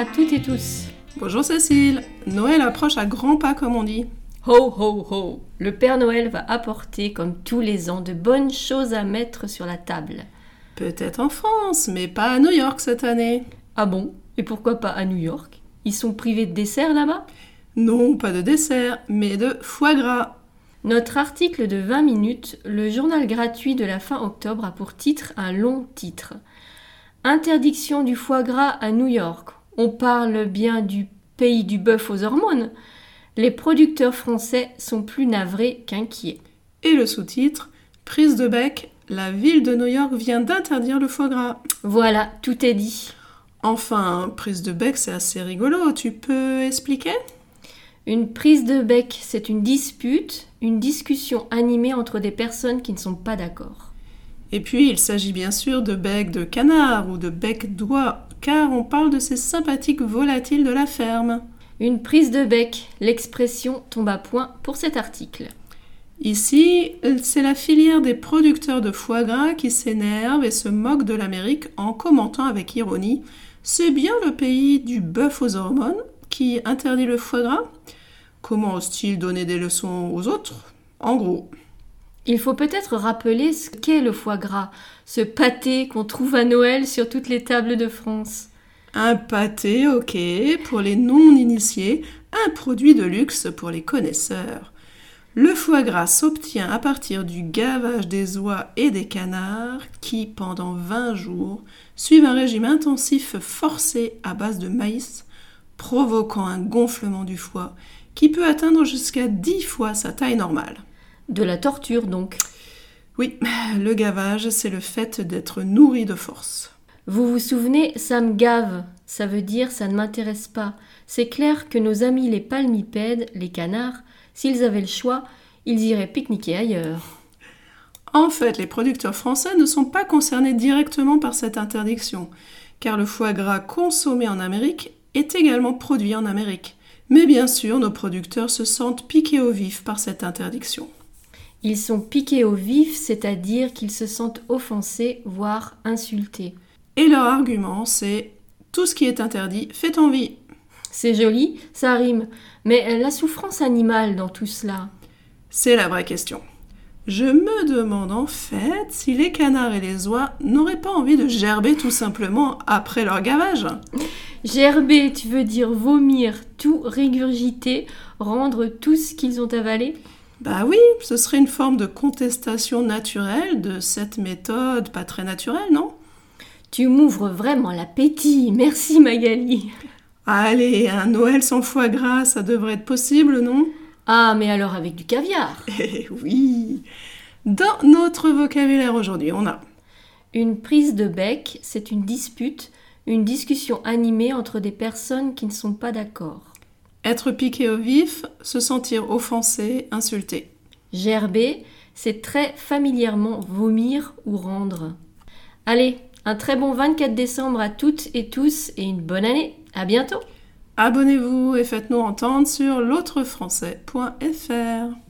à toutes et tous. Bonjour Cécile. Noël approche à grands pas comme on dit. Ho ho ho Le Père Noël va apporter, comme tous les ans, de bonnes choses à mettre sur la table. Peut-être en France, mais pas à New York cette année. Ah bon? Et pourquoi pas à New York? Ils sont privés de dessert là-bas? Non, pas de dessert, mais de foie gras. Notre article de 20 minutes, le journal gratuit de la fin octobre, a pour titre un long titre. Interdiction du foie gras à New York. On parle bien du pays du bœuf aux hormones. Les producteurs français sont plus navrés qu'inquiets. Et le sous-titre Prise de bec, la ville de New York vient d'interdire le foie gras. Voilà, tout est dit. Enfin, prise de bec, c'est assez rigolo. Tu peux expliquer? Une prise de bec, c'est une dispute, une discussion animée entre des personnes qui ne sont pas d'accord. Et puis, il s'agit bien sûr de bec de canard ou de bec d'oie, car on parle de ces sympathiques volatiles de la ferme. Une prise de bec, l'expression tombe à point pour cet article. Ici, c'est la filière des producteurs de foie gras qui s'énerve et se moque de l'Amérique en commentant avec ironie C'est bien le pays du bœuf aux hormones qui interdit le foie gras? Comment ose-t-il donner des leçons aux autres? En gros. Il faut peut-être rappeler ce qu'est le foie gras, ce pâté qu'on trouve à Noël sur toutes les tables de France. Un pâté, ok, pour les non-initiés, un produit de luxe pour les connaisseurs. Le foie gras s'obtient à partir du gavage des oies et des canards qui, pendant 20 jours, suivent un régime intensif forcé à base de maïs, provoquant un gonflement du foie qui peut atteindre jusqu'à 10 fois sa taille normale. De la torture donc. Oui, le gavage, c'est le fait d'être nourri de force. Vous vous souvenez, ça me gave. Ça veut dire ça ne m'intéresse pas. C'est clair que nos amis les palmipèdes, les canards, s'ils avaient le choix, ils iraient pique-niquer ailleurs. En fait, les producteurs français ne sont pas concernés directement par cette interdiction, car le foie gras consommé en Amérique est également produit en Amérique. Mais bien sûr, nos producteurs se sentent piqués au vif par cette interdiction. Ils sont piqués au vif, c'est-à-dire qu'ils se sentent offensés, voire insultés. Et leur argument, c'est tout ce qui est interdit fait envie. C'est joli, ça rime, mais la souffrance animale dans tout cela? C'est la vraie question. Je me demande en fait si les canards et les oies n'auraient pas envie de gerber tout simplement après leur gavage. Gerber, tu veux dire vomir, tout régurgiter, rendre tout ce qu'ils ont avalé? Bah oui, ce serait une forme de contestation naturelle de cette méthode pas très naturelle, non? Tu m'ouvres vraiment l'appétit, merci Magali. Allez, un Noël sans foie gras, ça devrait être possible, non? Ah, mais alors avec du caviar. Eh oui. Dans notre vocabulaire aujourd'hui, on a Une prise de bec, c'est une dispute, une discussion animée entre des personnes qui ne sont pas d'accord. Être piqué au vif, se sentir offensé, insulté. Gerber, c'est très familièrement vomir ou rendre. Allez, un très bon 24 décembre à toutes et tous et une bonne année. À bientôt. Abonnez-vous et faites-nous entendre sur l'autrefrançais.fr.